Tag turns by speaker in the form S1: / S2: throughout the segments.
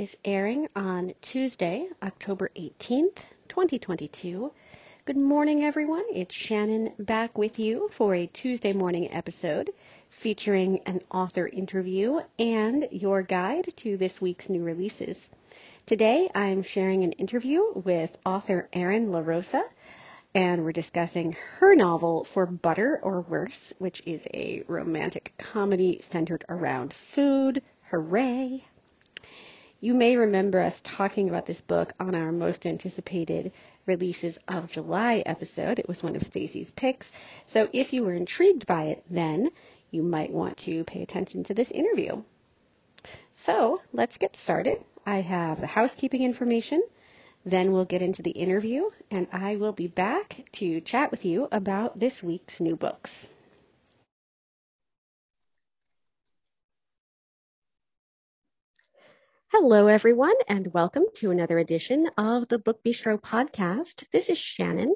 S1: is airing on Tuesday, October 18th, 2022. Good morning, everyone. It's Shannon back with you for a Tuesday morning episode featuring an author interview and your guide to this week's new releases. Today, I'm sharing an interview with author Erin LaRosa, and we're discussing her novel For Butter or Worse, which is a romantic comedy centered around food. Hooray! You may remember us talking about this book on our most anticipated releases of July episode. It was one of Stacy's picks. So if you were intrigued by it then, you might want to pay attention to this interview. So let's get started. I have the housekeeping information. Then we'll get into the interview, and I will be back to chat with you about this week's new books. Hello, everyone, and welcome to another edition of the Book Bistro podcast. This is Shannon,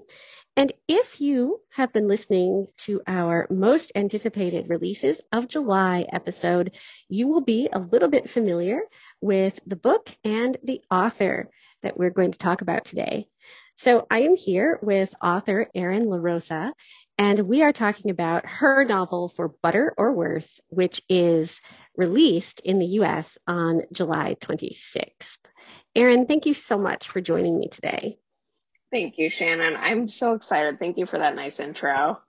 S1: and if you have been listening to our most anticipated releases of July episode, you will be a little bit familiar with the book and the author that we're going to talk about today. So I am here with author Erin LaRosa, and we are talking about her novel For Butter or Worse, which is released in the US on July 26th. Erin, thank you so much for joining me today.
S2: Thank you, Shannon. I'm so excited. Thank you for that nice intro.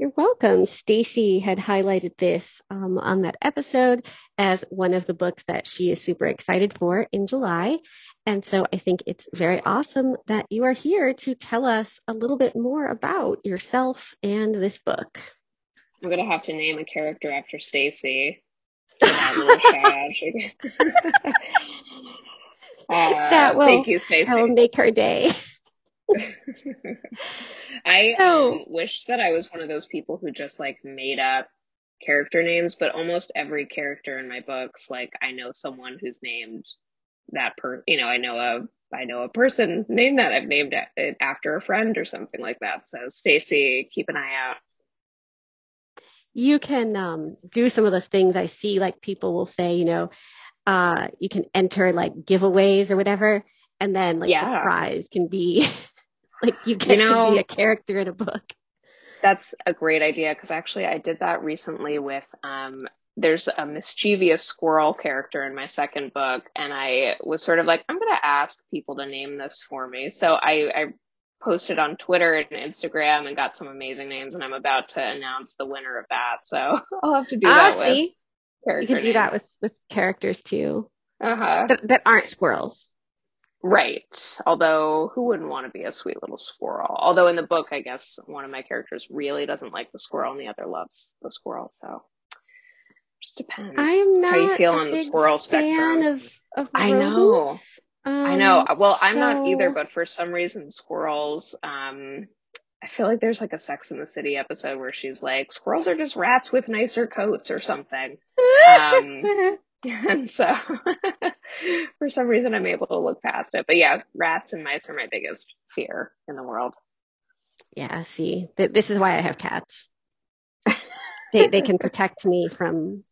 S1: You're welcome. Stacy had highlighted this um, on that episode as one of the books that she is super excited for in July. And so I think it's very awesome that you are here to tell us a little bit more about yourself and this book.
S2: I'm gonna have to name a character after Stacy. that little shout
S1: uh, that will,
S2: thank you, Stacy.
S1: That will make her day.
S2: I um, wish that I was one of those people who just like made up character names, but almost every character in my books, like I know someone who's named that per, you know, I know a, I know a person named that. I've named it after a friend or something like that. So Stacy, keep an eye out
S1: you can um, do some of those things I see, like people will say, you know, uh, you can enter like giveaways or whatever, and then like yeah. the prize can be like you get you know, to be a character in a book.
S2: That's a great idea because actually I did that recently with um, there's a mischievous squirrel character in my second book, and I was sort of like, I'm going to ask people to name this for me. So I, I posted on Twitter and Instagram and got some amazing names, and I'm about to announce the winner of that. So I'll have to do
S1: ah,
S2: that
S1: see?
S2: with
S1: You can do
S2: names.
S1: that with, with characters too.
S2: Uh-huh.
S1: That, that aren't squirrels.
S2: Right. Although, who wouldn't want to be a sweet little squirrel? Although in the book, I guess one of my characters really doesn't like the squirrel and the other loves the squirrel. So just depends.
S1: I'm not
S2: how you feel
S1: a
S2: on the squirrel
S1: fan
S2: spectrum.
S1: Of, of
S2: I know.
S1: Um,
S2: I know. Well, I'm
S1: so...
S2: not either, but for some reason, squirrels, um, I feel like there's like a Sex in the City episode where she's like, squirrels are just rats with nicer coats or something. um, and so for some reason I'm able to look past it. But yeah, rats and mice are my biggest fear in the world.
S1: Yeah, see, th- this is why I have cats. they they can protect me from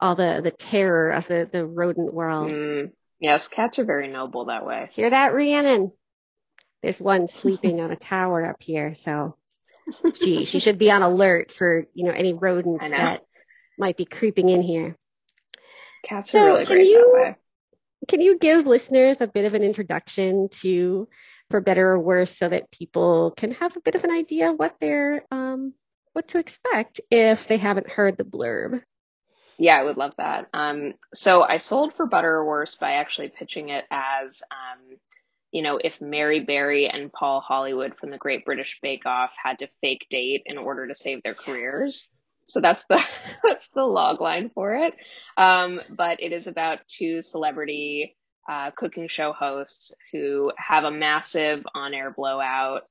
S1: all the the terror of the the rodent world.
S2: Mm, yes, cats are very noble that way.
S1: Hear that, Rhiannon? There's one sleeping on a tower up here, so gee, she should be on alert for you know any rodents that might be creeping in here.
S2: Cats so are really great you, that way.
S1: Can you give listeners a bit of an introduction to For Butter or Worse so that people can have a bit of an idea what they're um, what to expect if they haven't heard the blurb?
S2: Yeah, I would love that. Um, so I sold For Butter or Worse by actually pitching it as um, you know, if Mary Berry and Paul Hollywood from the Great British Bake Off had to fake date in order to save their careers. So that's the that's the log line for it. Um, but it is about two celebrity uh, cooking show hosts who have a massive on-air blowout,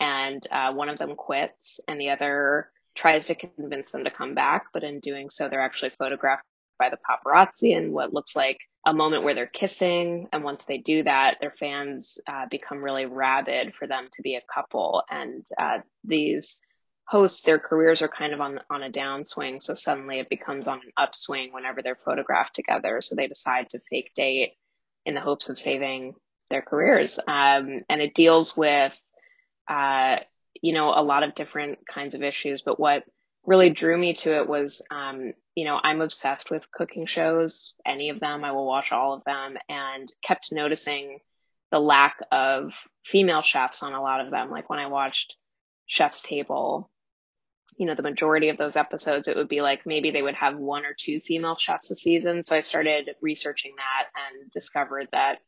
S2: and uh, one of them quits, and the other tries to convince them to come back. But in doing so, they're actually photographed by the paparazzi in what looks like a moment where they're kissing. And once they do that, their fans uh, become really rabid for them to be a couple. And uh, these hosts, their careers are kind of on on a downswing. So suddenly it becomes on an upswing whenever they're photographed together. So they decide to fake date in the hopes of saving their careers. Um, and it deals with, uh, you know, a lot of different kinds of issues. But what really drew me to it was, um, you know, I'm obsessed with cooking shows, any of them. I will watch all of them and kept noticing the lack of female chefs on a lot of them. Like when I watched Chef's Table, you know, the majority of those episodes, it would be like maybe they would have one or two female chefs a season. So I started researching that and discovered that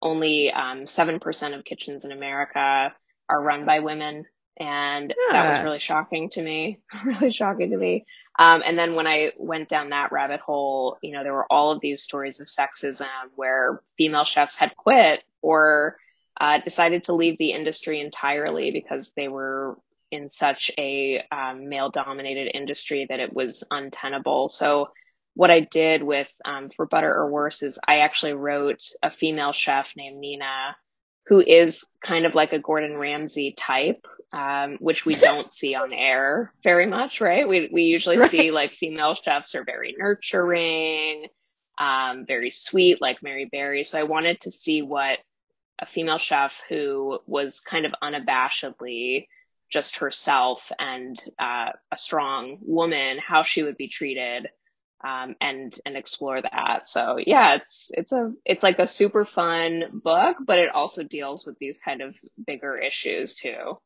S2: only um, 7% of kitchens in America are run by women and yeah. that was really shocking to me, really shocking to me. Um, and then when I went down that rabbit hole, you know, there were all of these stories of sexism where female chefs had quit or uh, decided to leave the industry entirely because they were in such a um, male dominated industry that it was untenable. So what I did with um, for Butter or Worse is I actually wrote a female chef named Nina who is kind of like a Gordon Ramsay type, um, which we don't see on air very much, right? We we usually right. see like female chefs are very nurturing, um, very sweet, like Mary Berry. So I wanted to see what a female chef who was kind of unabashedly just herself and uh, a strong woman, how she would be treated um, and and explore that. So yeah, it's it's a it's like a super fun book, but it also deals with these kind of bigger issues too.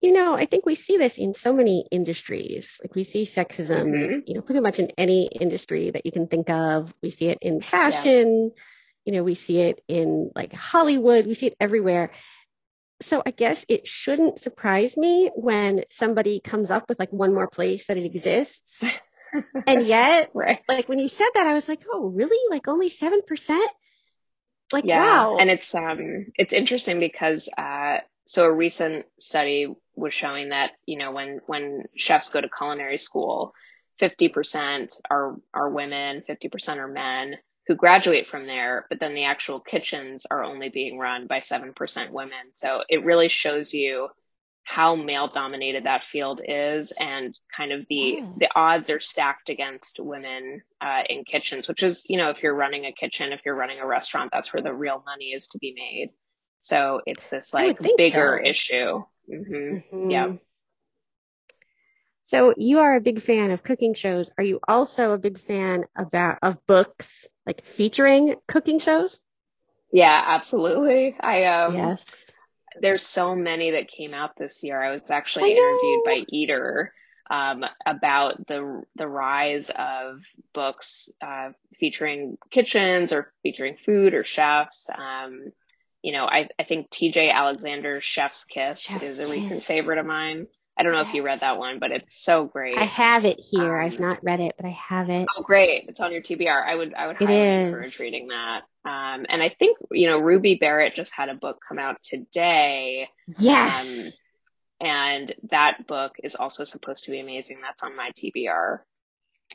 S1: You know, I think we see this in so many industries. Like we see sexism, mm-hmm. you know, pretty much in any industry that you can think of. We see it in fashion. Yeah. You know, we see it in like Hollywood. We see it everywhere. So I guess it shouldn't surprise me when somebody comes up with like one more place that it exists. and yet, right. like when you said that, I was like, oh, really? Like only 7%? Like, yeah. wow.
S2: And it's, um, it's interesting because, uh, so a recent study was showing that, you know, when, when chefs go to culinary school, 50% are, are women, 50% are men who graduate from there, but then the actual kitchens are only being run by 7% women. So it really shows you how male dominated that field is and kind of the oh. the odds are stacked against women uh, in kitchens which is you know if you're running a kitchen if you're running a restaurant that's where the real money is to be made so it's this like bigger so. issue mm-hmm. Mm-hmm. yeah
S1: so you are a big fan of cooking shows are you also a big fan about of books like featuring cooking shows
S2: yeah absolutely i um yes there's so many that came out this year. I was actually I interviewed by Eater um, about the the rise of books uh, featuring kitchens or featuring food or chefs. Um, you know, I, I think T.J. Alexander's Chef's Kiss is a recent favorite of mine. I don't know yes. if you read that one, but it's so great.
S1: I have it here. Um, I've not read it, but I have it.
S2: Oh, great! It's on your TBR. I would I would highly encourage reading that. Um, and I think you know Ruby Barrett just had a book come out today.
S1: Yes. Um,
S2: and that book is also supposed to be amazing. That's on my TBR.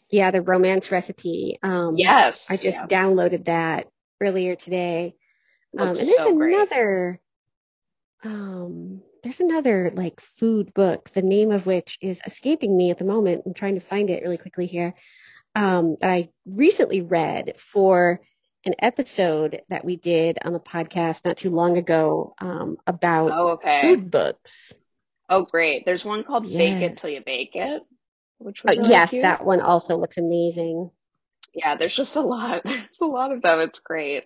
S1: Yeah, the romance recipe. Um,
S2: yes.
S1: I just yeah. downloaded that earlier today. Um, and there's so another. Um, there's another like food book, the name of which is escaping me at the moment. I'm trying to find it really quickly here. Um, that I recently read for an episode that we did on the podcast not too long ago um, about oh, okay. food books.
S2: Oh, great! There's one called yes. "Bake It Till You Bake It," which was
S1: uh, yes, cute. that one also looks amazing.
S2: Yeah, there's just a lot. There's a lot of them. It's great.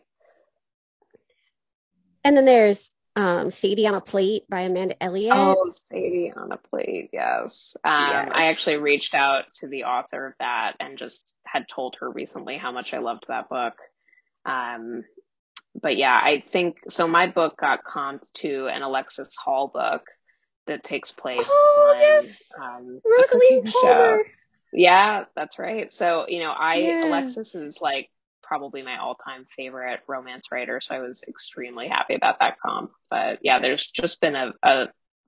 S1: And then there's um, Sadie on a Plate by Amanda Elliott.
S2: Oh, Sadie on a Plate, yes. Um, yes. I actually reached out to the author of that and just had told her recently how much I loved that book. Um, but yeah, I think so. My book got comped to an Alexis Hall book, that takes place
S1: oh,
S2: on
S1: yes.
S2: um,
S1: Palmer.
S2: Show. Yeah, that's right. So, you know, I
S1: yes.
S2: Alexis is like probably my all-time favorite romance writer, so I was extremely happy about that comp. But yeah, there's just been a, a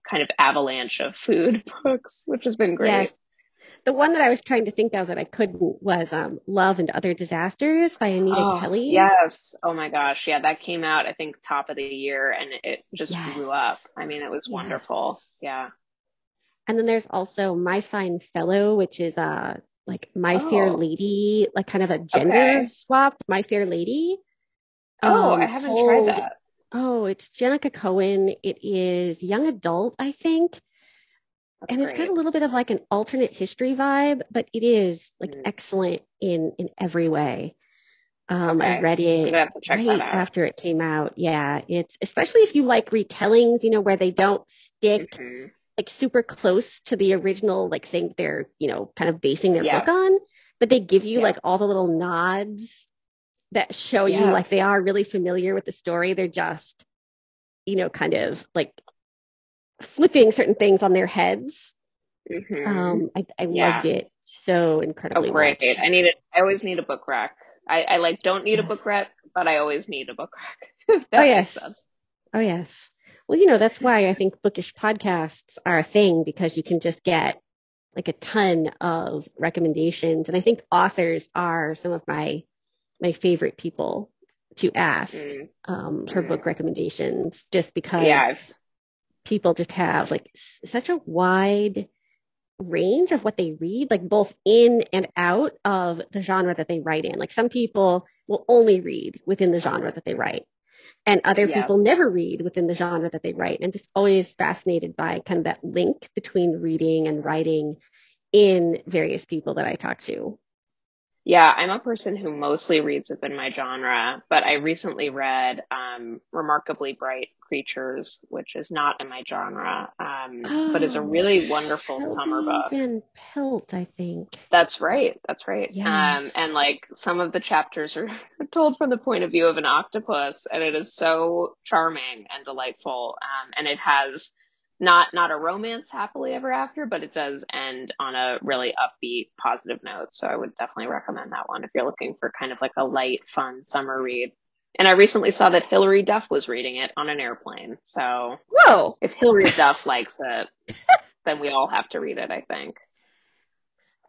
S2: kind of avalanche of food books, which has been great. Yes.
S1: The one that I was trying to think of that I couldn't was um, Love and Other Disasters by Anita
S2: oh,
S1: Kelly.
S2: Yes. Oh my gosh. Yeah, that came out I think top of the year and it just yes. blew up. I mean, it was yes. wonderful. Yeah.
S1: And then there's also My Fine Fellow, which is uh like My oh. Fair Lady, like kind of a gender okay. swapped My Fair Lady.
S2: Oh, um, I haven't told, tried that.
S1: Oh, it's Jennieke Cohen. It is young adult, I think.
S2: That's
S1: and
S2: great.
S1: it's got a little bit of like an alternate history vibe, but it is like mm. excellent in in every way. Um,
S2: okay.
S1: I read it right after it came out. Yeah, it's especially if you like retellings, you know, where they don't stick mm-hmm. Like super close to the original like thing they're you know kind of basing their book on, but they give you like all the little nods that show yes. you like they are really familiar with the story. They're just you know kind of like flipping certain things on their heads.
S2: Mm-hmm.
S1: Um, I, I yeah. loved it so incredibly.
S2: Oh, great!
S1: Much.
S2: I need it. I always need a book rack. I, I like don't need yes. a book rack, but I always need a book rack.
S1: oh yes. Oh yes. Well, you know that's why I think bookish podcasts are a thing because you can just get like a ton of recommendations, and I think authors are some of my my favorite people to ask mm. um, for mm. book recommendations, just because
S2: yeah,
S1: people just have like such a wide range of what they read, like both in and out of the genre that they write in. Like some people will only read within the genre that they write. And other yes. people never read within the genre that they write. And just always fascinated by kind of that link between reading and writing in various people that I talk to.
S2: Yeah, I'm a person who mostly reads within my genre, but I recently read um, Remarkably Bright Creatures, which is not in my genre, um, oh, but is a really wonderful summer book.
S1: Van Pelt, I think.
S2: That's right. That's right.
S1: Yes.
S2: Um, and like some of the chapters are told from the point of view of an octopus, and it is so charming and delightful. Um, and it has not not a romance happily ever after, but it does end on a really upbeat, positive note. So I would definitely recommend that one if you're looking for kind of like a light, fun summer read. And I recently saw that Hilary Duff was reading it on an airplane. So
S1: whoa,
S2: if Hilary Duff likes it, then we all have to read it. I think.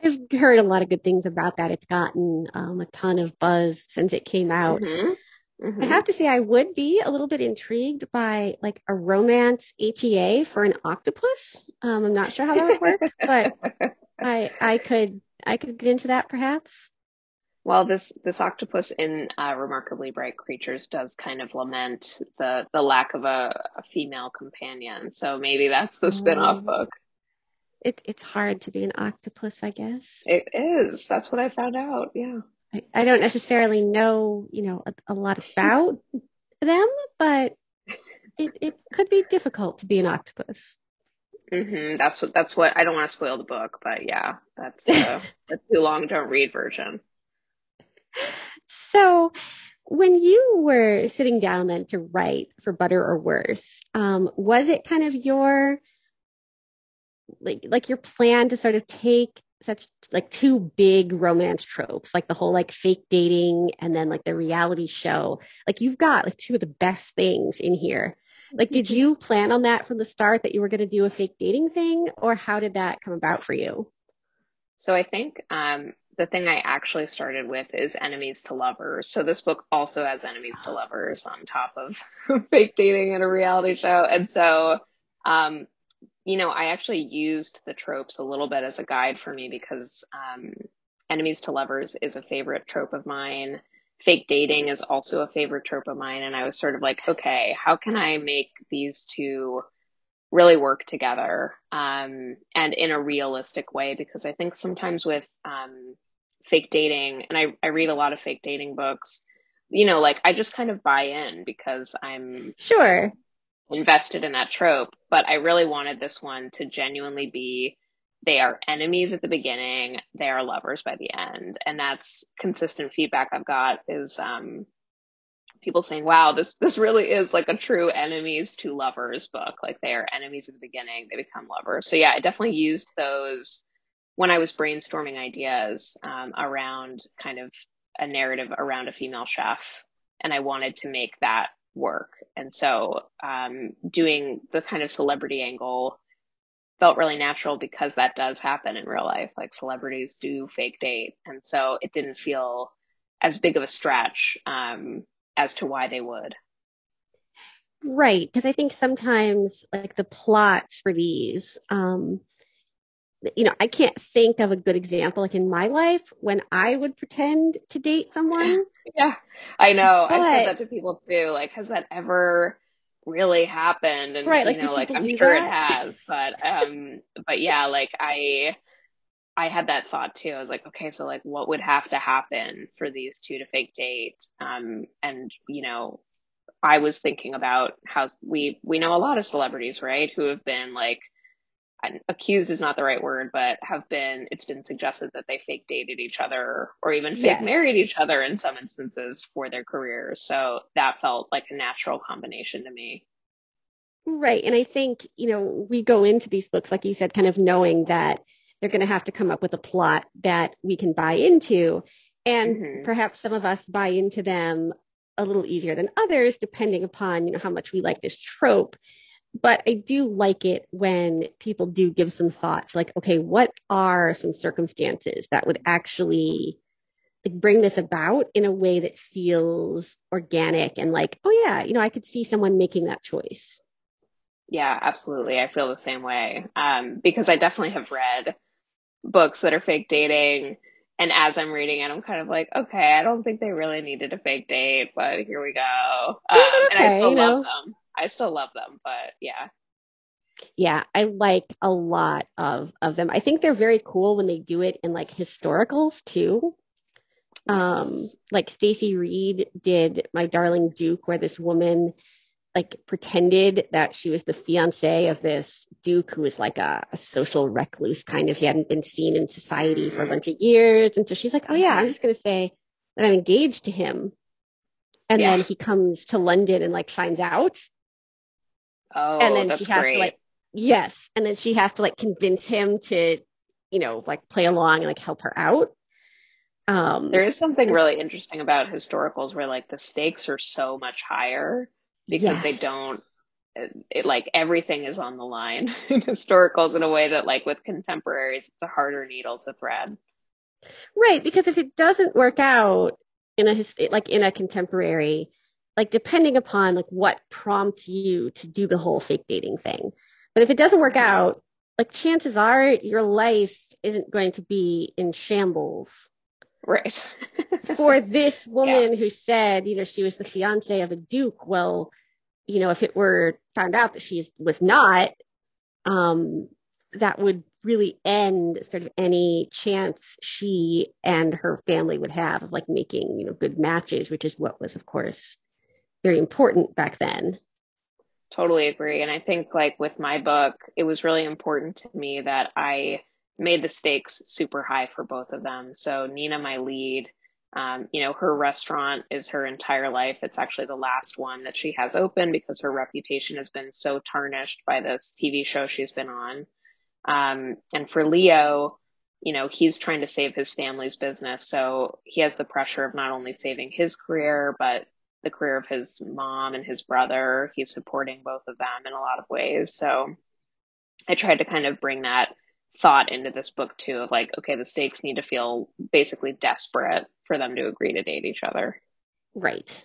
S1: I've heard a lot of good things about that. It's gotten um, a ton of buzz since it came out.
S2: Mm-hmm. Mm-hmm.
S1: I have to say I would be a little bit intrigued by like a romance HEA for an octopus. Um, I'm not sure how that would work, but I I could I could get into that perhaps.
S2: Well, this this octopus in uh, Remarkably Bright Creatures does kind of lament the the lack of a, a female companion, so maybe that's the spin-off oh. book.
S1: It it's hard to be an octopus, I guess.
S2: It is. That's what I found out. Yeah.
S1: I, I don't necessarily know, you know, a, a lot about them, but it, it could be difficult to be an octopus.
S2: hmm That's what, that's what, I don't want to spoil the book, but yeah, that's the, the too long don't read version.
S1: So when you were sitting down then to write for Butter or Worse, um, was it kind of your, like, like your plan to sort of take such like two big romance tropes, like the whole like fake dating and then like the reality show. Like you've got like two of the best things in here. Like, did you plan on that from the start that you were going to do a fake dating thing or how did that come about for you?
S2: So I think, um, the thing I actually started with is enemies to lovers. So this book also has enemies to lovers on top of fake dating and a reality show. And so, um, you know, I actually used the tropes a little bit as a guide for me because um, enemies to lovers is a favorite trope of mine. Fake dating is also a favorite trope of mine. And I was sort of like, okay, how can I make these two really work together um, and in a realistic way? Because I think sometimes with um, fake dating, and I, I read a lot of fake dating books, you know, like I just kind of buy in because I'm
S1: sure
S2: invested in that trope, but I really wanted this one to genuinely be they are enemies at the beginning, they are lovers by the end. And that's consistent feedback I've got is um people saying, "Wow, this this really is like a true enemies to lovers book. Like they are enemies at the beginning, they become lovers." So yeah, I definitely used those when I was brainstorming ideas um, around kind of a narrative around a female chef, and I wanted to make that work. And so um, doing the kind of celebrity angle felt really natural because that does happen in real life. Like celebrities do fake date. And so it didn't feel as big of a stretch um, as to why they would.
S1: Right. Because I think sometimes like the plots for these, um, you know, I can't think of a good example like in my life when I would pretend to date someone.
S2: Yeah, I know. But, I said that to people too. Like, has that ever really happened? And right, you know, like I'm sure that? it has, but um, but yeah, like I, I had that thought too. I was like, okay, so like, what would have to happen for these two to fake date? Um, and you know, I was thinking about how we we know a lot of celebrities, right, who have been like accused is not the right word, but have been, it's been suggested that they fake dated each other or even fake yes. married each other in some instances for their careers. So that felt like a natural combination to me.
S1: Right. And I think, you know, we go into these books, like you said, kind of knowing that they're going to have to come up with a plot that we can buy into. And mm-hmm. perhaps some of us buy into them a little easier than others, depending upon, you know, how much we like this trope but I do like it when people do give some thoughts like, okay, what are some circumstances that would actually like bring this about in a way that feels organic and like, oh yeah, you know, I could see someone making that choice.
S2: Yeah, absolutely. I feel the same way. Um, because I definitely have read books that are fake dating. And as I'm reading it, I'm kind of like, okay, I don't think they really needed a fake date, but here we go. Um, okay, and I still love know. them. I still love them, but yeah.
S1: Yeah, I like a lot of of them. I think they're very cool when they do it in like historicals too. Um, like Stacy Reid did My Darling Duke, where this woman like pretended that she was the fiance of this duke who was like a, a, social recluse kind of. He hadn't been seen in society for a bunch of years. And so she's like, oh yeah, I'm just going to say that I'm engaged to him. And yeah. then he comes to London and like finds out.
S2: Oh, and then she has great.
S1: to like, yes. And then she has to like convince him to, you know, like play along and like help her out.
S2: Um, there is something really interesting about historicals where like the stakes are so much higher because yes. they don't, it, like everything is on the line in historicals in a way that like with contemporaries, it's a harder needle to thread.
S1: Right. Because if it doesn't work out in a, like in a contemporary, like depending upon like what prompts you to do the whole fake dating thing. But if it doesn't work out, like chances are your life isn't going to be in shambles.
S2: Right.
S1: For this woman yeah. who said, you know, she was the fiance of a duke. Well, you know, if it were found out that she was not, um, that would really end sort of any chance she and her family would have of like making, you know, good matches, which is what was, of course, very important back then.
S2: Totally agree. And I think like with my book, it was really important to me that I made the stakes super high for both of them. So Nina, my lead, um, you know, her restaurant is her entire life. It's actually the last one that she has open because her reputation has been so tarnished by this TV show she's been on. Um, and for Leo, you know, he's trying to save his family's business. So he has the pressure of not only saving his career, but the career of his mom and his brother. He's supporting both of them in a lot of ways. So I tried to kind of bring that thought into this book too of like, okay, the stakes need to feel basically desperate for them to agree to date each other.
S1: Right.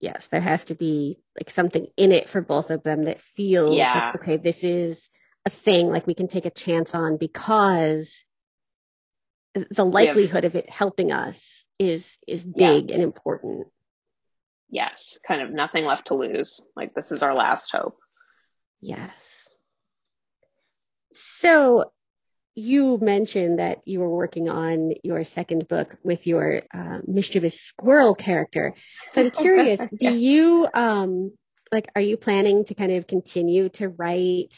S1: Yes, there has to be like something in it for both of them that feels yeah. like, okay, this is a thing like we can take a chance on because the likelihood have, of it helping us is is big yeah. and important
S2: yes, kind of nothing left to lose. Like this is our last hope.
S1: Yes. So you mentioned that you were working on your second book with your uh, mischievous squirrel character. So I'm curious, yeah. do you um like are you planning to kind of continue to write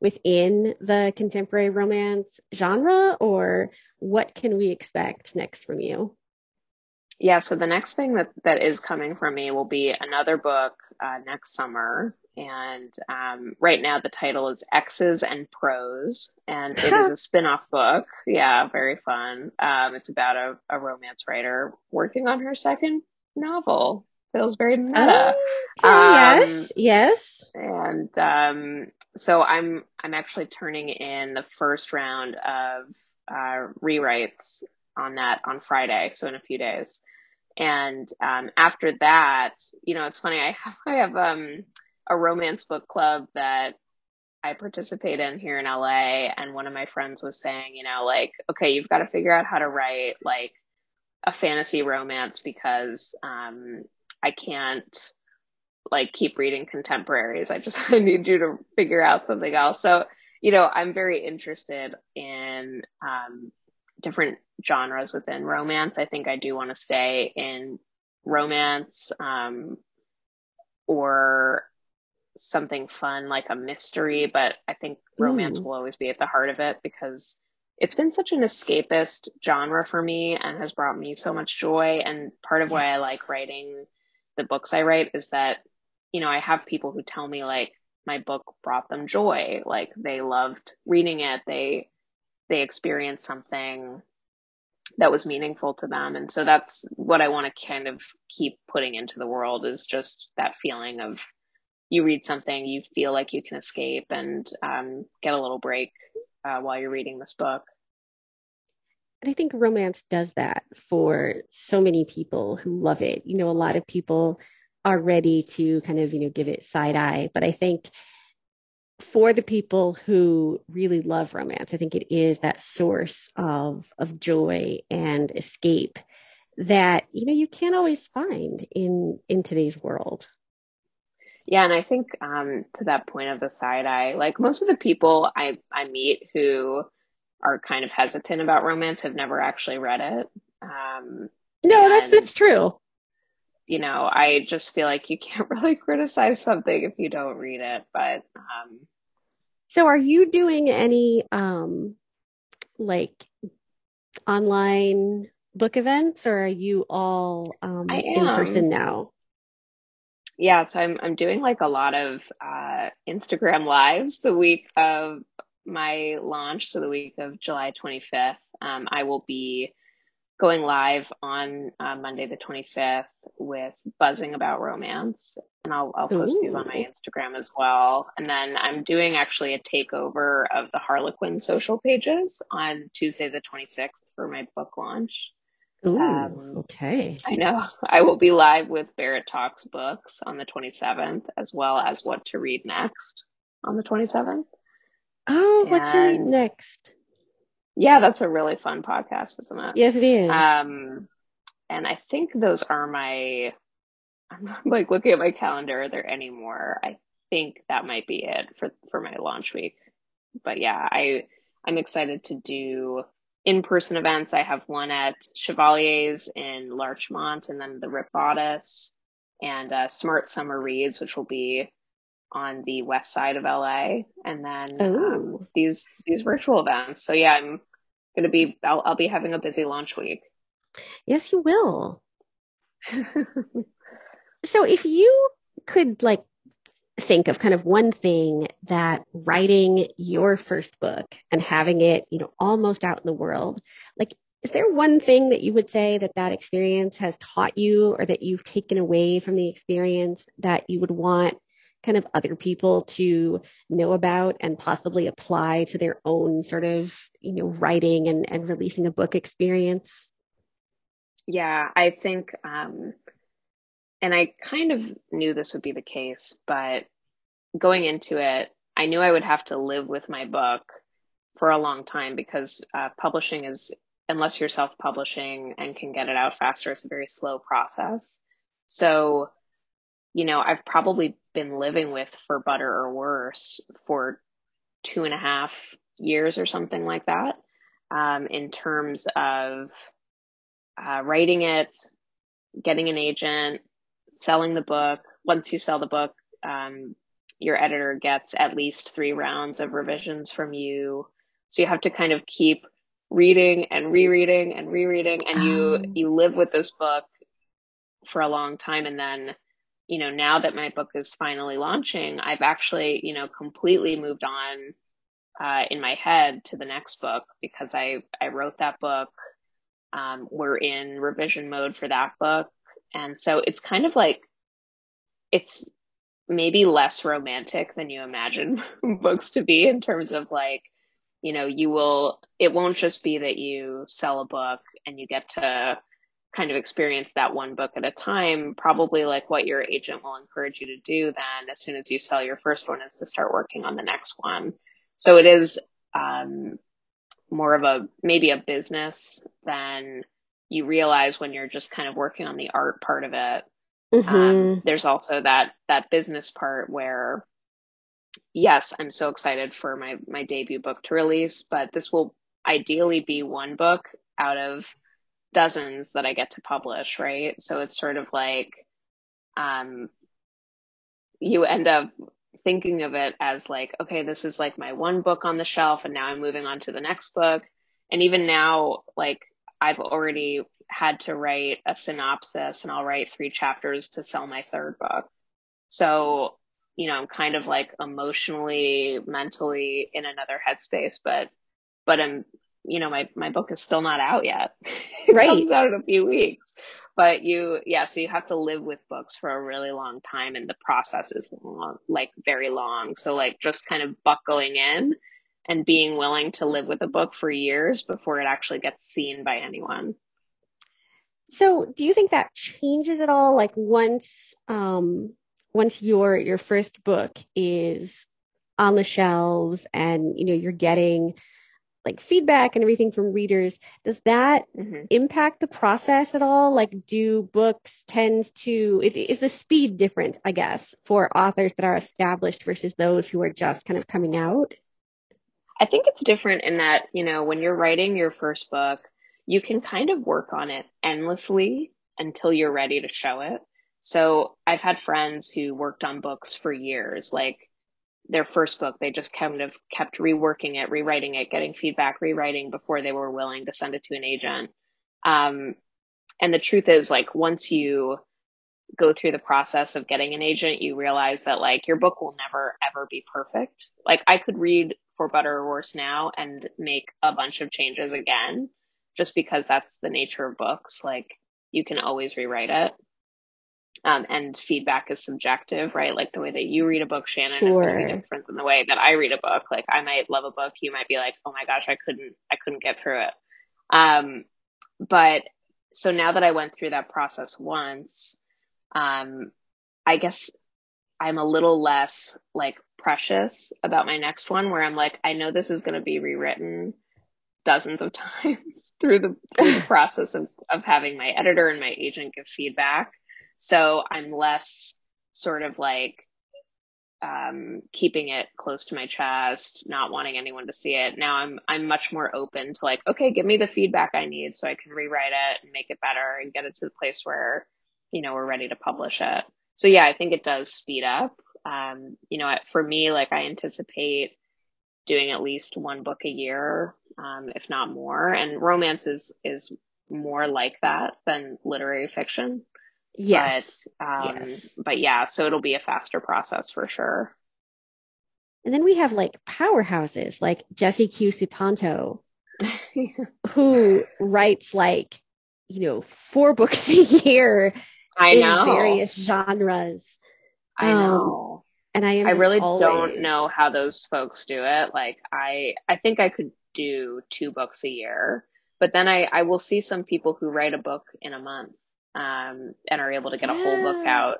S1: within the contemporary romance genre or what can we expect next from you?
S2: Yeah, so the next thing that, that is coming from me will be another book uh, next summer. And um, right now the title is X's and Prose, and it is a spin-off book. Yeah, very fun. Um, it's about a, a romance writer working on her second novel. Feels very meta.
S1: Okay, um, yes, yes.
S2: And um, so I'm I'm actually turning in the first round of uh, rewrites on that on Friday, so in a few days. And um, after that, you know, it's funny. I have I have um, a romance book club that I participate in here in LA, and one of my friends was saying, you know, like, okay, you've got to figure out how to write like a fantasy romance because um, I can't like keep reading contemporaries. I just I need you to figure out something else. So, you know, I'm very interested in um, different genres within romance. I think I do want to stay in romance um, or something fun like a mystery, but I think romance Ooh. will always be at the heart of it because it's been such an escapist genre for me and has brought me so much joy. And part of why I like writing the books I write is that, you know, I have people who tell me like my book brought them joy. Like they loved reading it. They, they experienced something that was meaningful to them. And so that's what I want to kind of keep putting into the world is just that feeling of you read something, you feel like you can escape and um, get a little break uh, while you're reading this book.
S1: And I think romance does that for so many people who love it. You know, a lot of people are ready to kind of, you know, give it side eye, but I think for the people who really love romance, I think it is that source of of joy and escape that you know you can't always find in in today's world.
S2: Yeah, and I think um, to that point of the side eye, like most of the people I I meet who are kind of hesitant about romance have never actually read it. Um,
S1: no, and, that's that's true.
S2: You know, I just feel like you can't really criticize something if you don't read it. But um,
S1: so, are you doing any um, like online book events, or are you all um, in person now?
S2: Yeah, so I'm I'm doing like a lot of uh, Instagram lives the week of my launch, so the week of July 25th. Um, I will be going live on uh, Monday the 25th with buzzing about romance, and I'll I'll post Ooh. these on my Instagram as well. And then I'm doing actually a takeover of the Harlequin social pages on Tuesday the 26th for my book launch.
S1: Ooh, um, okay.
S2: I know. I will be live with Barrett Talks books on the 27th, as well as What to Read Next on the 27th.
S1: Oh, and, What to Read Next.
S2: Yeah, that's a really fun podcast, isn't it?
S1: Yes, it is.
S2: Um, and I think those are my, I'm like looking at my calendar. Are there any more? I think that might be it for, for my launch week. But yeah, I, I'm excited to do in-person events. I have one at Chevalier's in Larchmont and then the Ripped Bodice and uh, Smart Summer Reads, which will be on the west side of LA. And then um, these these virtual events. So yeah, I'm gonna be I'll, I'll be having a busy launch week.
S1: Yes, you will. so if you could like think of kind of one thing that writing your first book and having it, you know, almost out in the world, like, is there one thing that you would say that that experience has taught you or that you've taken away from the experience that you would want kind of other people to know about and possibly apply to their own sort of, you know, writing and, and releasing a book experience?
S2: Yeah, I think, um, and I kind of knew this would be the case, but going into it, I knew I would have to live with my book for a long time because uh, publishing is, unless you're self publishing and can get it out faster, it's a very slow process. So, you know, I've probably been living with For Butter or Worse for two and a half years or something like that, um, in terms of uh, writing it, getting an agent, selling the book. Once you sell the book, um, your editor gets at least three rounds of revisions from you. So you have to kind of keep reading and rereading and rereading and you
S3: Um,
S2: you live with this book for a long time and then you know now that my book is finally launching I've actually you know completely moved on uh, in my head to the next book because I I wrote that book um, we're in revision mode for that book. And so it's kind of like it's maybe less romantic than you imagine books to be in terms of like you know, you will, it won't just be that you sell a book and you get to kind of experience that one book at a time. Probably like what your agent will encourage you to do then as soon as you sell your first one is to start working on the next one. So it is, um, more of a, maybe a business than you realize when you're just kind of working on the art part of it.
S3: mm-hmm.
S2: Um, there's also that, that business part where yes, I'm so excited for my, my debut book to release, but this will ideally be one book out of dozens that I get to publish, right? So it's sort of like, um, you end up thinking of it as like, okay, this is like my one book on the shelf and now I'm moving on to the next book. And even now, like I've already had to write a synopsis and I'll write three chapters to sell my third book. So you know, I'm kind of like emotionally, mentally in another headspace, but, but I'm, you know, my, my book is still not out yet. it
S3: right.
S2: comes out in a few weeks, but you, yeah, so you have to live with books for a really long time and the process is long, like very long. So like just kind of buckling in and being willing to live with a book for years before it actually gets seen by anyone.
S3: So, do you think that changes at all? Like once, um, once your your first book is on the shelves and you know you're getting like feedback and everything from readers does that mm-hmm. impact the process at all? Like do books tend to is the speed different i guess for authors that are established versus those who are just kind of coming out?
S2: I think it's different in that you know when you're writing your first book you can kind of work on it endlessly until you're ready to show it. So I've had friends who worked on books for years, like their first book, they just kind of kept reworking it, rewriting it, getting feedback, rewriting before they were willing to send it to an agent. Um, and the truth is like once you go through the process of getting an agent, you realize that like your book will never ever be perfect. Like I could read for Butter or Worse now and make a bunch of changes again just because that's the nature of books. Like you can always rewrite it. Um, and feedback is subjective, right? Like the way that you read a book, Shannon, sure. is going to be different than the way that I read a book. Like I might love a book, you might be like, "Oh my gosh, I couldn't, I couldn't get through it." Um, but so now that I went through that process once, um, I guess I'm a little less like precious about my next one, where I'm like, I know this is going to be rewritten dozens of times through the through the process of of having my editor and my agent give feedback. So I'm less sort of like um, keeping it close to my chest, not wanting anyone to see it. Now I'm I'm much more open to like, okay, give me the feedback I need so I can rewrite it and make it better and get it to the place where you know we're ready to publish it. So yeah, I think it does speed up. Um, you know, for me, like I anticipate doing at least one book a year, um, if not more. And romance is is more like that than literary fiction.
S3: Yes.
S2: But, um, yes. but yeah, so it'll be a faster process for sure.
S3: And then we have like powerhouses like Jesse Q Sutanto, who writes like, you know, four books a year
S2: I
S3: in
S2: know.
S3: various genres.
S2: I know. Um,
S3: and I am.
S2: I really
S3: always...
S2: don't know how those folks do it. Like I, I think I could do two books a year, but then I, I will see some people who write a book in a month um, and are able to get a whole book out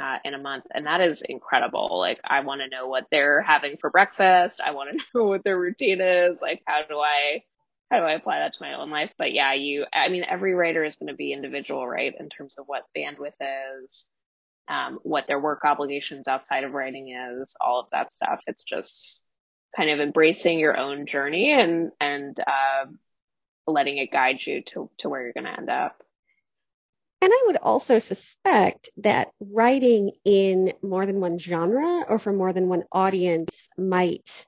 S2: uh, in a month. And that is incredible. Like, I want to know what they're having for breakfast. I want to know what their routine is. Like, how do I, how do I apply that to my own life? But yeah, you, I mean, every writer is going to be individual, right? In terms of what bandwidth is, um, what their work obligations outside of writing is, all of that stuff. It's just kind of embracing your own journey and, and, uh, letting it guide you to, to where you're going to end up.
S3: And I would also suspect that writing in more than one genre or for more than one audience might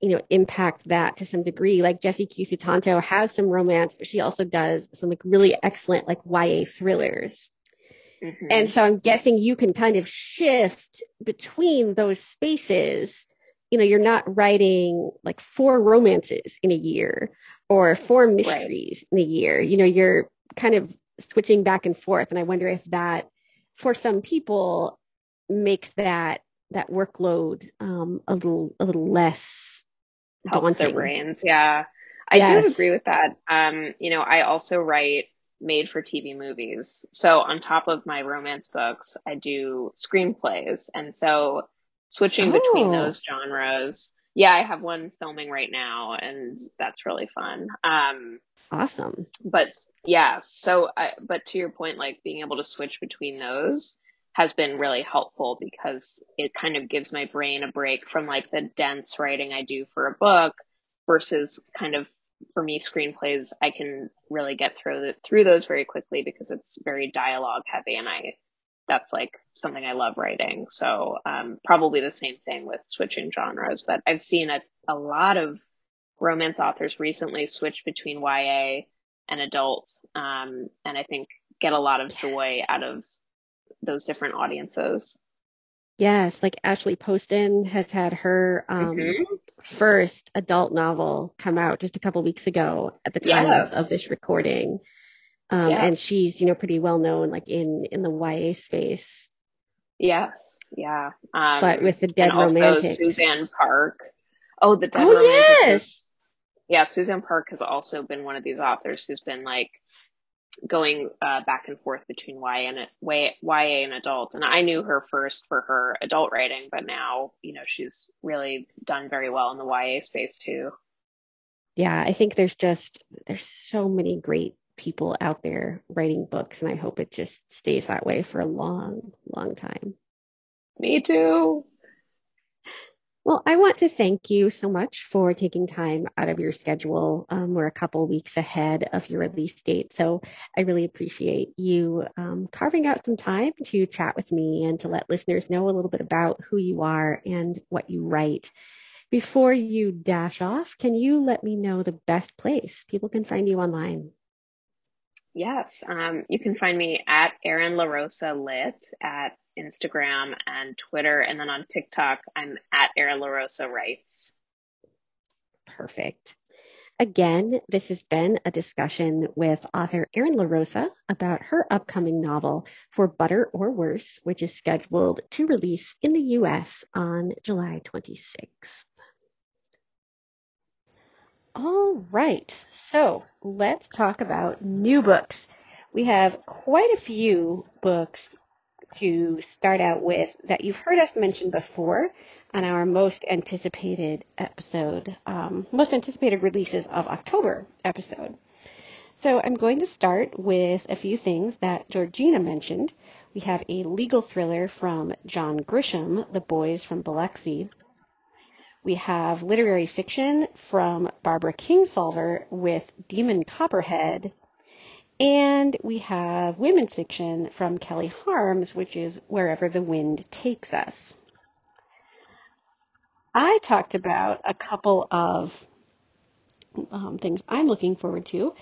S3: you know, impact that to some degree. Like Jesse Q. Sutanto has some romance, but she also does some like really excellent like YA thrillers. Mm-hmm. And so I'm guessing you can kind of shift between those spaces. You know, you're not writing like four romances in a year or four mysteries right. in a year. You know, you're kind of switching back and forth. And I wonder if that, for some people, makes that that workload um, a little a little less
S2: helps daunting. their brains. Yeah, I yes. do agree with that. Um, you know, I also write made for TV movies. So on top of my romance books, I do screenplays, and so switching oh. between those genres. Yeah, I have one filming right now, and that's really fun. Um,
S3: awesome.
S2: But yeah, so I, but to your point, like being able to switch between those has been really helpful because it kind of gives my brain a break from like the dense writing I do for a book versus kind of for me screenplays I can really get through the, through those very quickly because it's very dialogue heavy and I that's like something I love writing. So um, probably the same thing with switching genres, but I've seen a, a lot of romance authors recently switch between YA and adult um, and I think get a lot of joy out of those different audiences.
S3: Yes, like Ashley Poston has had her um, mm-hmm. first adult novel come out just a couple weeks ago at the time yes. of, of, this recording. Um, yes. and she's, you know, pretty well known like in, in the YA space.
S2: Yes. Yeah.
S3: Um, but with the Dead romantic.
S2: Suzanne Park. Oh, the Dead oh, Yes. Yeah. Suzanne Park has also been one of these authors who's been like going uh, back and forth between YA and YA and adult. And I knew her first for her adult writing, but now you know she's really done very well in the YA space too.
S3: Yeah, I think there's just there's so many great people out there writing books, and I hope it just stays that way for a long, long time.
S2: Me too.
S3: Well, I want to thank you so much for taking time out of your schedule. Um, we're a couple weeks ahead of your release date, so I really appreciate you um, carving out some time to chat with me and to let listeners know a little bit about who you are and what you write. Before you dash off, can you let me know the best place people can find you online?
S2: Yes, um, you can find me at Erin LaRosa Lit at Instagram and Twitter. And then on TikTok, I'm at Erin LaRosa Writes.
S3: Perfect. Again, this has been a discussion with author Erin LaRosa about her upcoming novel, For Butter or Worse, which is scheduled to release in the U.S. on July 26th. All right, so let's talk about new books. We have quite a few books to start out with that you've heard us mention before on our most anticipated episode, um, most anticipated releases of October episode. So I'm going to start with a few things that Georgina mentioned. We have a legal thriller from John Grisham, The Boys from Biloxi. We have literary fiction from Barbara Kingsolver with Demon Copperhead and we have women's fiction from Kelly Harms, which is Wherever the Wind Takes Us. I talked about a couple of um, things I'm looking forward to.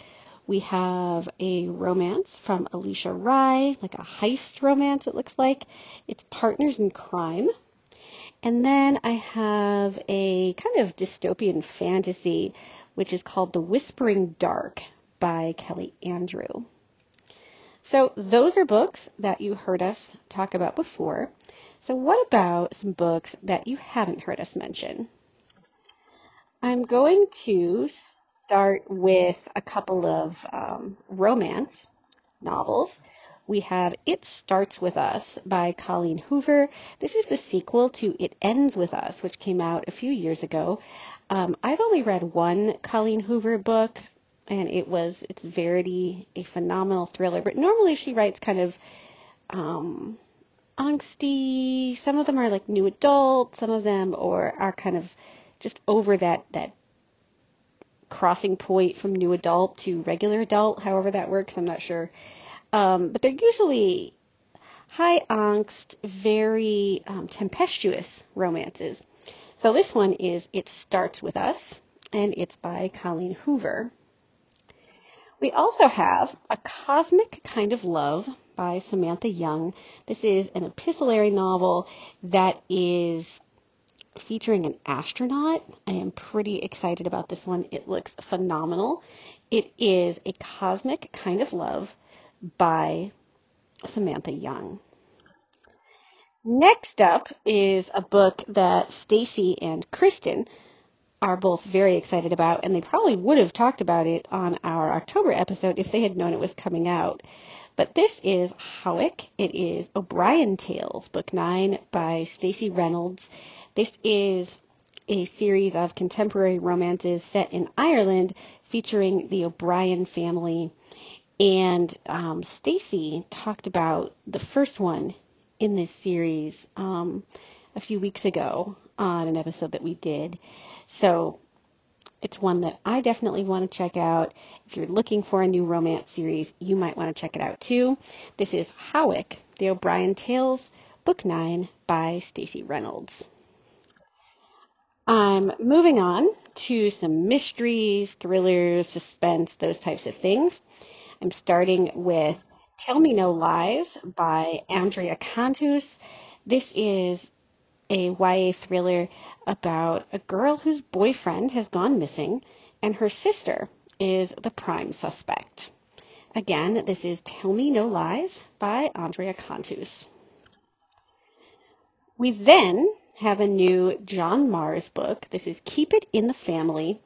S3: We have a romance from Alisha Rai, like a heist romance, it looks like. It's Partners in Crime. And then I have a kind of dystopian fantasy, which is called The Whispering Dark by Kelly Andrew. So those are books that you heard us talk about before. So what about some books that you haven't heard us mention? I'm going to start with a couple of um, romance novels. We have It Starts With Us by Colleen Hoover. This is the sequel to It Ends With Us, which came out a few years ago. Um, I've only read one Colleen Hoover book and it was it's Verity, a phenomenal thriller. But normally she writes kind of um, angsty. Some of them are like new adult. Some of them or are kind of just over that that crossing point from new adult to regular adult. However that works, I'm not sure. Um, but they're usually high angst, very um, tempestuous romances. So this one is It Starts With Us, and it's by Colleen Hoover. We also have A Cosmic Kind of Love by Samantha Young. This is an epistolary novel that is featuring an astronaut. I am pretty excited about this one. It looks phenomenal. It is A Cosmic Kind of Love by Samantha Young. Next up is a book that Stacy and Kristen are both very excited about, and they probably would have talked about it on our October episode if they had known it was coming out. But this is Howick. It is O'Brien Tales, book nine by Stacy Reynolds. This is a series of contemporary romances set in Ireland featuring the O'Brien family. And um, Stacy talked about the first one in this series um, a few weeks ago on an episode that we did. So it's one that I definitely want to check out. If you're looking for a new romance series, you might want to check it out too. This is Howick, The O'Brien Tales, Book 9 by Stacy Reynolds. I'm moving on to some mysteries, thrillers, suspense, those types of things. I'm starting with Tell Me No Lies by Andrea Contos. This is a YA thriller about a girl whose boyfriend has gone missing and her sister is the prime suspect. Again, this is Tell Me No Lies by Andrea Contos. We then have a new John Marrs book. This is Keep It in the Family.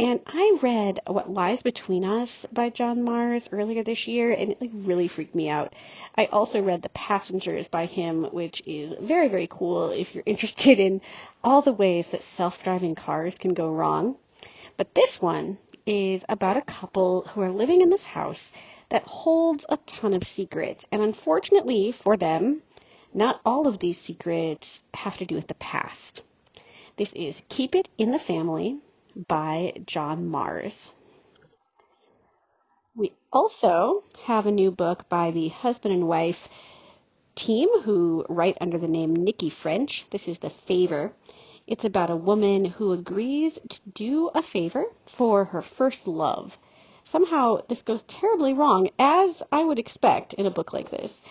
S3: And I read What Lies Between Us by John Marrs earlier this year, and it really freaked me out. I also read The Passengers by him, which is very, very cool if you're interested in all the ways that self-driving cars can go wrong. But this one is about a couple who are living in this house that holds a ton of secrets. And unfortunately for them, not all of these secrets have to do with the past. This is Keep It in the Family by John Marrs. We also have a new book by the husband and wife team who write under the name Nikki French. This is The Favor. It's about a woman who agrees to do a favor for her first love. Somehow this goes terribly wrong, as I would expect in a book like this.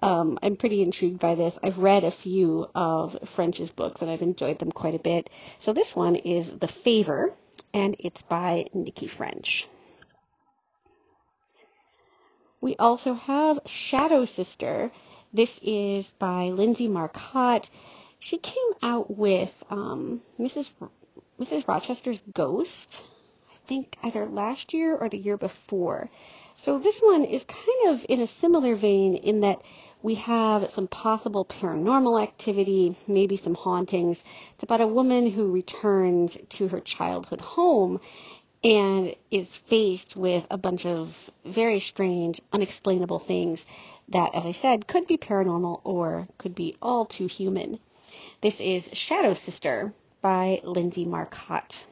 S3: Um, I'm pretty intrigued by this. I've read a few of French's books and I've enjoyed them quite a bit. So this one is The Favor, and it's by Nikki French. We also have Shadow Sister. This is by Lindsay Marcott. She came out with um, Mrs. Mrs. Rochester's Ghost, I think either last year or the year before. So this one is kind of in a similar vein in that we have some possible paranormal activity, maybe some hauntings. It's about a woman who returns to her childhood home and is faced with a bunch of very strange, unexplainable things that, as I said, could be paranormal or could be all too human. This is Shadow Sister by Lindsay Marcott.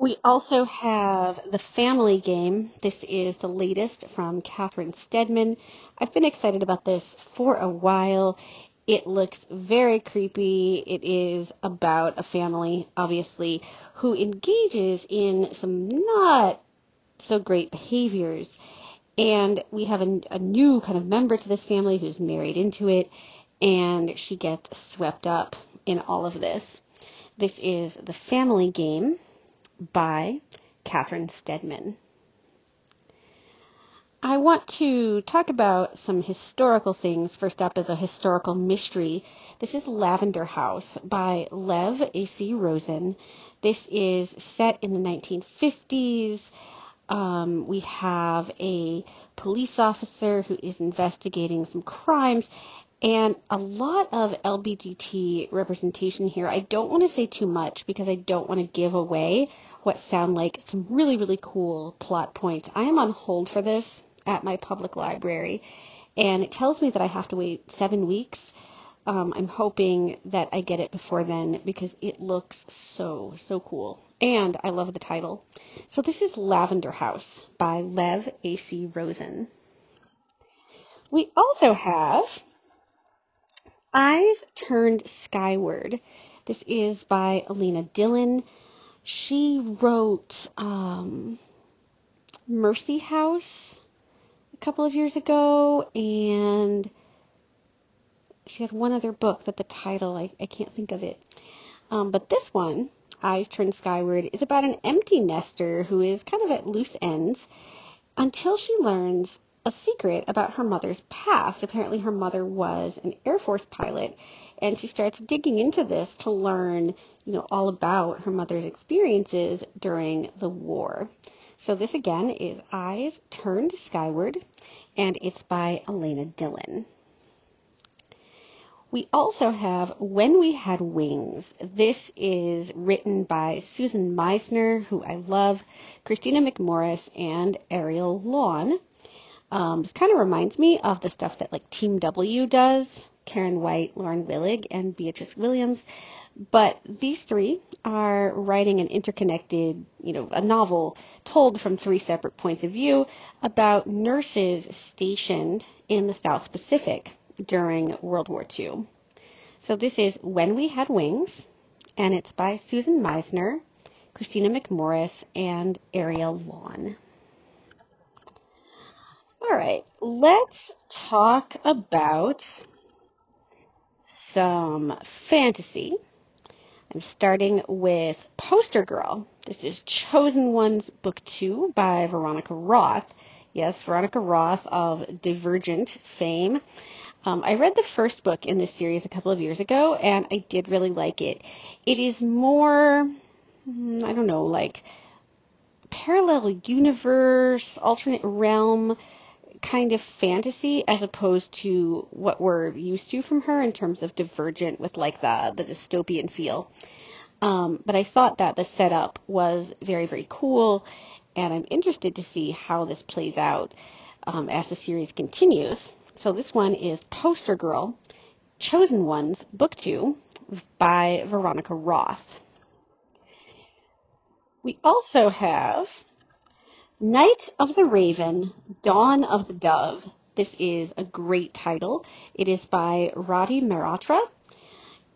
S3: We also have The Family Game. This is the latest from Catherine Steadman. I've been excited about this for a while. It looks very creepy. It is about a family, obviously, who engages in some not so great behaviors. And we have a, a new kind of member to this family who's married into it, and she gets swept up in all of this. This is The Family Game by Catherine Steadman. I want to talk about some historical things. First up is a historical mystery. This is Lavender House by Lev A.C. Rosen. This is set in the 1950s. Um, we have a police officer who is investigating some crimes and a lot of LBGT representation here. I don't want to say too much because I don't want to give away what sound like some really, really cool plot points. I am on hold for this at my public library, and it tells me that I have to wait seven weeks. Um, I'm hoping that I get it before then because it looks so, so cool. And I love the title. So this is Lavender House by Lev A.C. Rosen. We also have Eyes Turned Skyward. This is by Alena Dillon. She wrote um, Mercy House a couple of years ago, and she had one other book that the title, I, I can't think of it. Um, but this one, Eyes Turned Skyward, is about an empty nester who is kind of at loose ends until she learns a secret about her mother's past. Apparently, her mother was an Air Force pilot, and she starts digging into this to learn, you know, all about her mother's experiences during the war. So this again is Eyes Turned Skyward, and it's by Alena Dillon. We also have When We Had Wings. This is written by Susan Meissner, who I love, Kristina McMorris, and Ariel Lawhon. Um, this kind of reminds me of the stuff that like Team W does, Karen White, Lauren Willig, and Beatriz Williams. But these three are writing an interconnected, you know, a novel told from three separate points of view about nurses stationed in the South Pacific during World War II. So this is When We Had Wings, and it's by Susan Meissner, Kristina McMorris, and Ariel Lawhon. All right, let's talk about some fantasy. I'm starting with Poster Girl. This is Chosen Ones Book 2 by Veronica Roth. Yes, Veronica Roth of Divergent fame. Um, I read the first book in this series a couple of years ago, and I did really like it. It is more, mm, I don't know, like parallel universe, alternate realm kind of fantasy as opposed to what we're used to from her in terms of divergent with like the, the dystopian feel. Um, but I thought that the setup was very, very cool, and I'm interested to see how this plays out um, as the series continues. So this one is Poster Girl, Chosen Ones, Book 2 by Veronica Roth. We also have Night of the Raven, Dawn of the Dove. This is a great title. It is by Rati Mehrotra,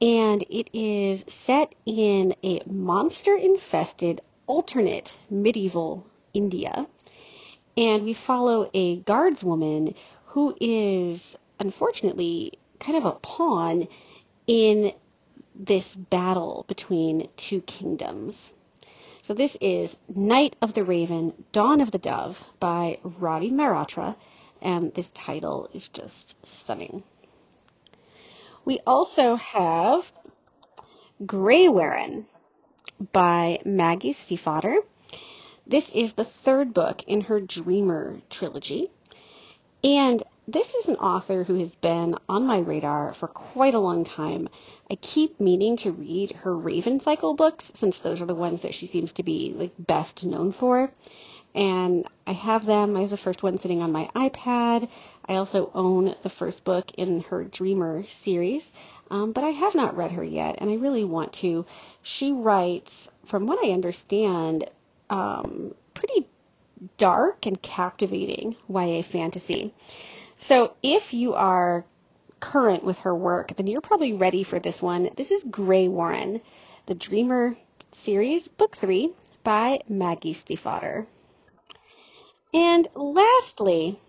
S3: and it is set in a monster infested alternate medieval India. And we follow a guardswoman who is unfortunately kind of a pawn in this battle between two kingdoms. So this is Night of the Raven, Dawn of the Dove by Rati Mehrotra, and this title is just stunning. We also have Greywaren by Maggie Stiefvater. This is the third book in her Dreamer trilogy. And this is an author who has been on my radar for quite a long time. I keep meaning to read her Raven Cycle books since those are the ones that she seems to be like best known for. And I have them. I have the first one sitting on my iPad. I also own the first book in her Dreamer series, um, but I have not read her yet, and I really want to. She writes, from what I understand, um, pretty dark and captivating YA fantasy. So if you are current with her work, then you're probably ready for this one. This is Greywaren, the Dreamer series, book three by Maggie Stiefvater. And lastly,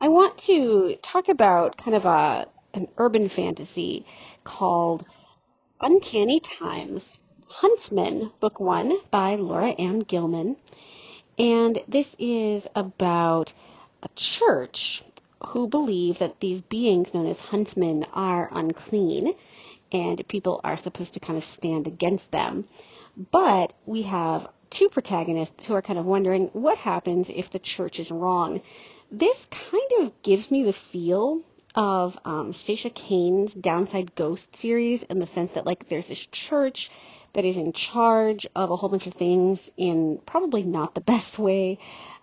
S3: I want to talk about kind of a an urban fantasy called Uncanny Times Huntsman, book one by Laura Anne Gilman. And this is about a church who believe that these beings known as huntsmen are unclean and people are supposed to kind of stand against them. But we have two protagonists who are kind of wondering what happens if the church is wrong. This kind of gives me the feel of um, Stacia Kane's Downside Ghost series in the sense that like there's this church that is in charge of a whole bunch of things in probably not the best way,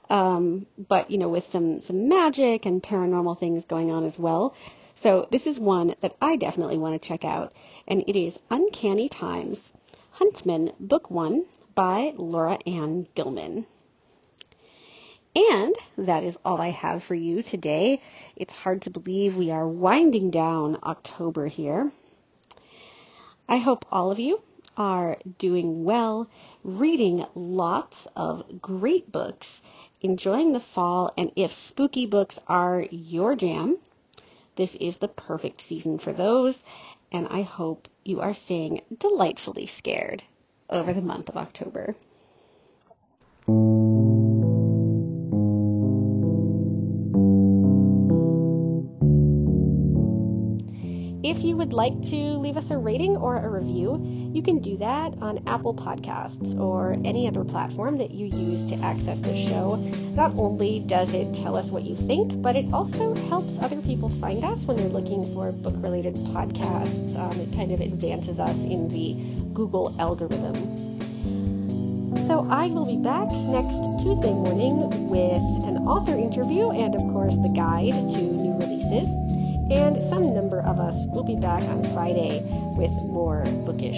S3: um, but you know, with some some magic and paranormal things going on as well. So this is one that I definitely want to check out, and it is Uncanny Times, Huntsman, Book One by Laura Anne Gilman.
S1: And that is all I have for you today. It's hard to believe we are winding down October here. I hope all of you are doing well, reading lots of great books, enjoying the fall, and if spooky books are your jam, this is the perfect season for those, and I hope you are staying delightfully scared over the month of October. If you would like to leave us a rating or a review, you can do that on Apple Podcasts or any other platform that you use to access the show. Not only does it tell us what you think, but it also helps other people find us when they're looking for book related podcasts. Um, it kind of advances us in the Google algorithm. So I will be back next Tuesday morning with an author interview and, of course, the guide to new releases. And some number of us will be back on Friday with more bookish.